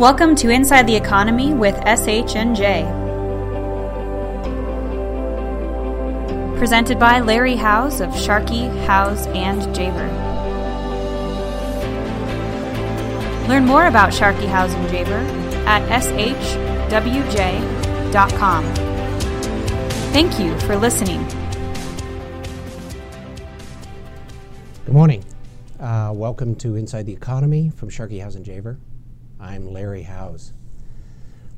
Welcome to Inside the Economy with SH&J. Presented by Larry Howes of Sharkey, Howes, and Javer. Learn more about Sharkey, Howes, and Javer at shwj.com. Thank you for listening. Good morning. Uh, welcome to Inside the Economy from Sharkey Howes and Javer. I'm Larry Howes.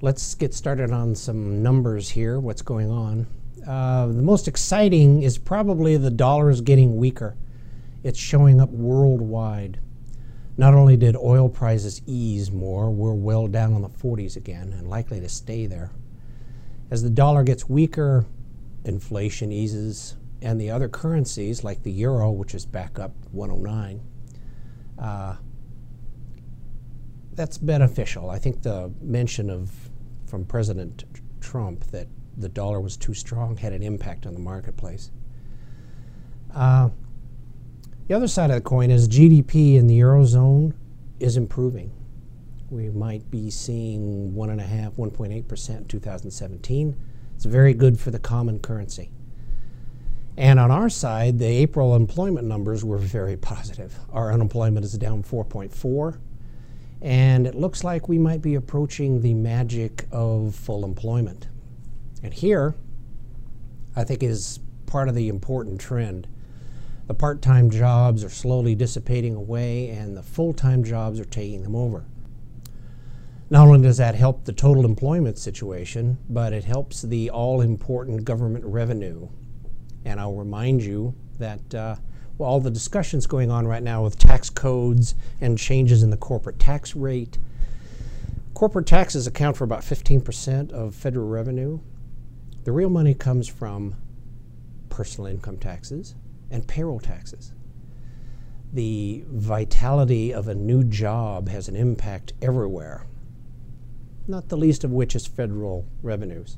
Let's get started on some numbers here, what's going on. Uh, the most exciting is probably the dollar is getting weaker. It's showing up worldwide. Not only did oil prices ease more, we're well down on the 40s again and likely to stay there. As the dollar gets weaker, inflation eases, and the other currencies, like the euro, which is back up 109, uh, that's beneficial. I think the mention of from President Trump that the dollar was too strong had an impact on the marketplace. Uh, the other side of the coin is GDP in the eurozone is improving. We might be seeing one and a half, 1.8 percent in 2017. It's very good for the common currency. And on our side, the April employment numbers were very positive. Our unemployment is down 4.4 and it looks like we might be approaching the magic of full employment. And here, I think is part of the important trend. The part time jobs are slowly dissipating away, and the full time jobs are taking them over. Not only does that help the total employment situation, but it helps the all important government revenue. And I'll remind you that uh, all the discussions going on right now with tax codes and changes in the corporate tax rate. Corporate taxes account for about 15% of federal revenue. The real money comes from personal income taxes and payroll taxes. The vitality of a new job has an impact everywhere, not the least of which is federal revenues.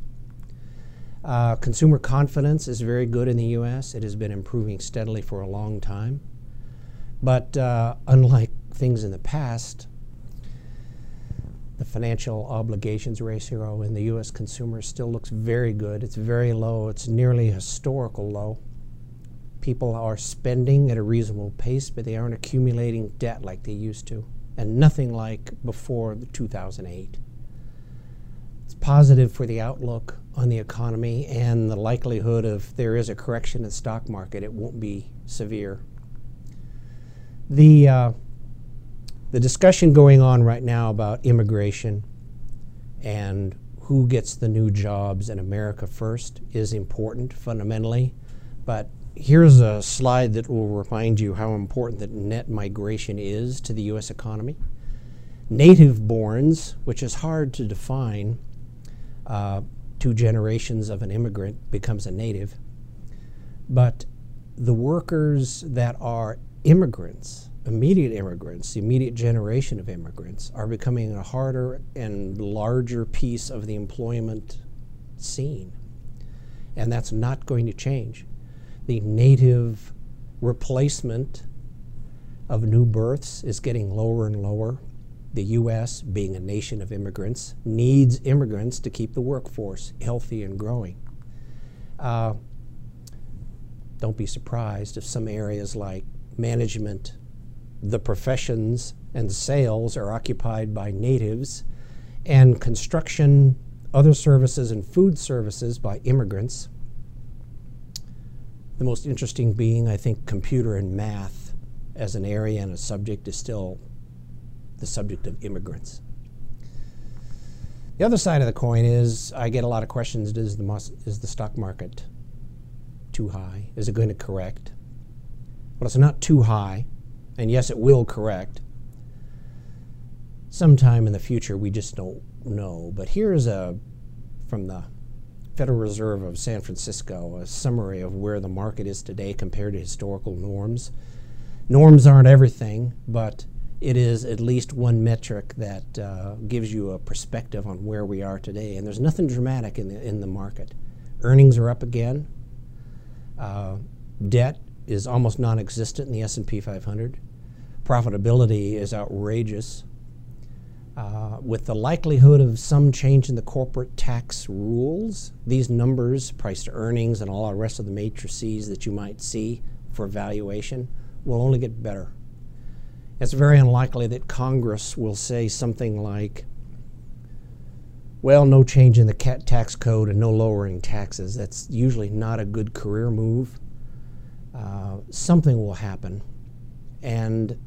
Uh, consumer confidence is very good in the U.S. It has been improving steadily for a long time. But uh, unlike things in the past, the financial obligations ratio in the U.S. consumer still looks very good. It's very low. It's nearly a historical low. People are spending at a reasonable pace, but they aren't accumulating debt like they used to, and nothing like before 2008. It's positive for the outlook on the economy and the likelihood of there is a correction in the stock market, it won't be severe. The, uh, the discussion going on right now about immigration and who gets the new jobs in America first is important fundamentally, but here's a slide that will remind you how important that net migration is to the U.S. economy. Native borns, which is hard to define, uh, two generations of an immigrant becomes a native. But the workers that are immigrants, immediate immigrants, the immediate generation of immigrants, are becoming a harder and larger piece of the employment scene. And that's not going to change. The native replacement of new births is getting lower and lower the U.S., being a nation of immigrants, needs immigrants to keep the workforce healthy and growing. Uh, don't be surprised if some areas like management, the professions, and sales are occupied by natives, and construction, other services, and food services by immigrants. The most interesting being, I think, computer and math as an area and a subject is still the subject of immigrants. The other side of the coin is I get a lot of questions is the, is the stock market too high? Is it going to correct? Well, it's not too high, and yes, it will correct. Sometime in the future, we just don't know. But here's a from the Federal Reserve of San Francisco a summary of where the market is today compared to historical norms. Norms aren't everything, but it is at least one metric that uh, gives you a perspective on where we are today. And there's nothing dramatic in the, in the market. Earnings are up again. Uh, debt is almost non-existent in the S&P 500. Profitability is outrageous. Uh, with the likelihood of some change in the corporate tax rules, these numbers, price to earnings, and all the rest of the matrices that you might see for valuation will only get better. It's very unlikely that Congress will say something like, well, no change in the tax code and no lowering taxes. That's usually not a good career move. Uh, something will happen, and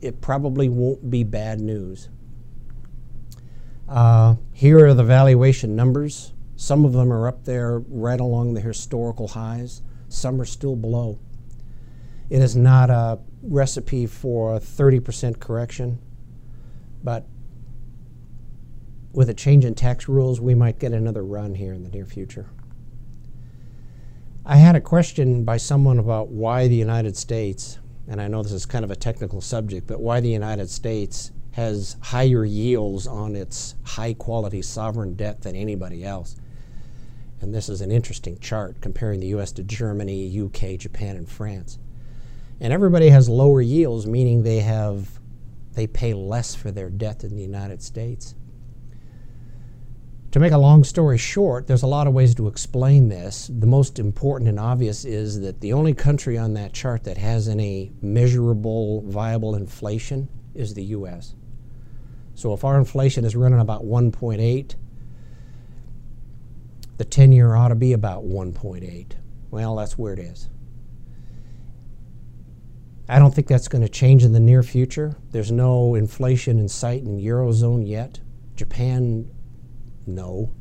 it probably won't be bad news. Uh, here are the valuation numbers. Some of them are up there right along the historical highs, some are still below. It is not a recipe for a 30% correction, but with a change in tax rules, we might get another run here in the near future. I had a question by someone about why the United States, and I know this is kind of a technical subject, but why the United States has higher yields on its high quality sovereign debt than anybody else. And this is an interesting chart comparing the US to Germany, UK, Japan, and France. And everybody has lower yields, meaning they have they pay less for their debt in the United States. To make a long story short, there's a lot of ways to explain this. The most important and obvious is that the only country on that chart that has any measurable, viable inflation is the US. So if our inflation is running about 1.8, the 10 year ought to be about 1.8. Well, that's where it is. I don't think that's going to change in the near future. There's no inflation in sight in Eurozone yet. Japan, no.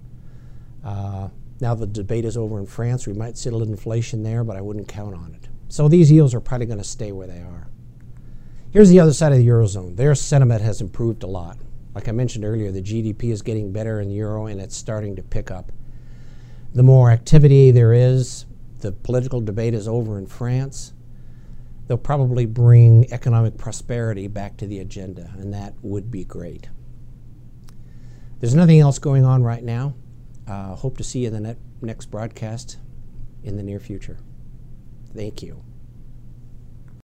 Uh, now the debate is over in France. We might see a little inflation there, but I wouldn't count on it. So these yields are probably going to stay where they are. Here's the other side of the Eurozone. Their sentiment has improved a lot. Like I mentioned earlier, the GDP is getting better in the Euro and it's starting to pick up. The more activity there is, the political debate is over in France they'll probably bring economic prosperity back to the agenda, and that would be great. There's nothing else going on right now. Uh, hope to see you in the next broadcast in the near future. Thank you.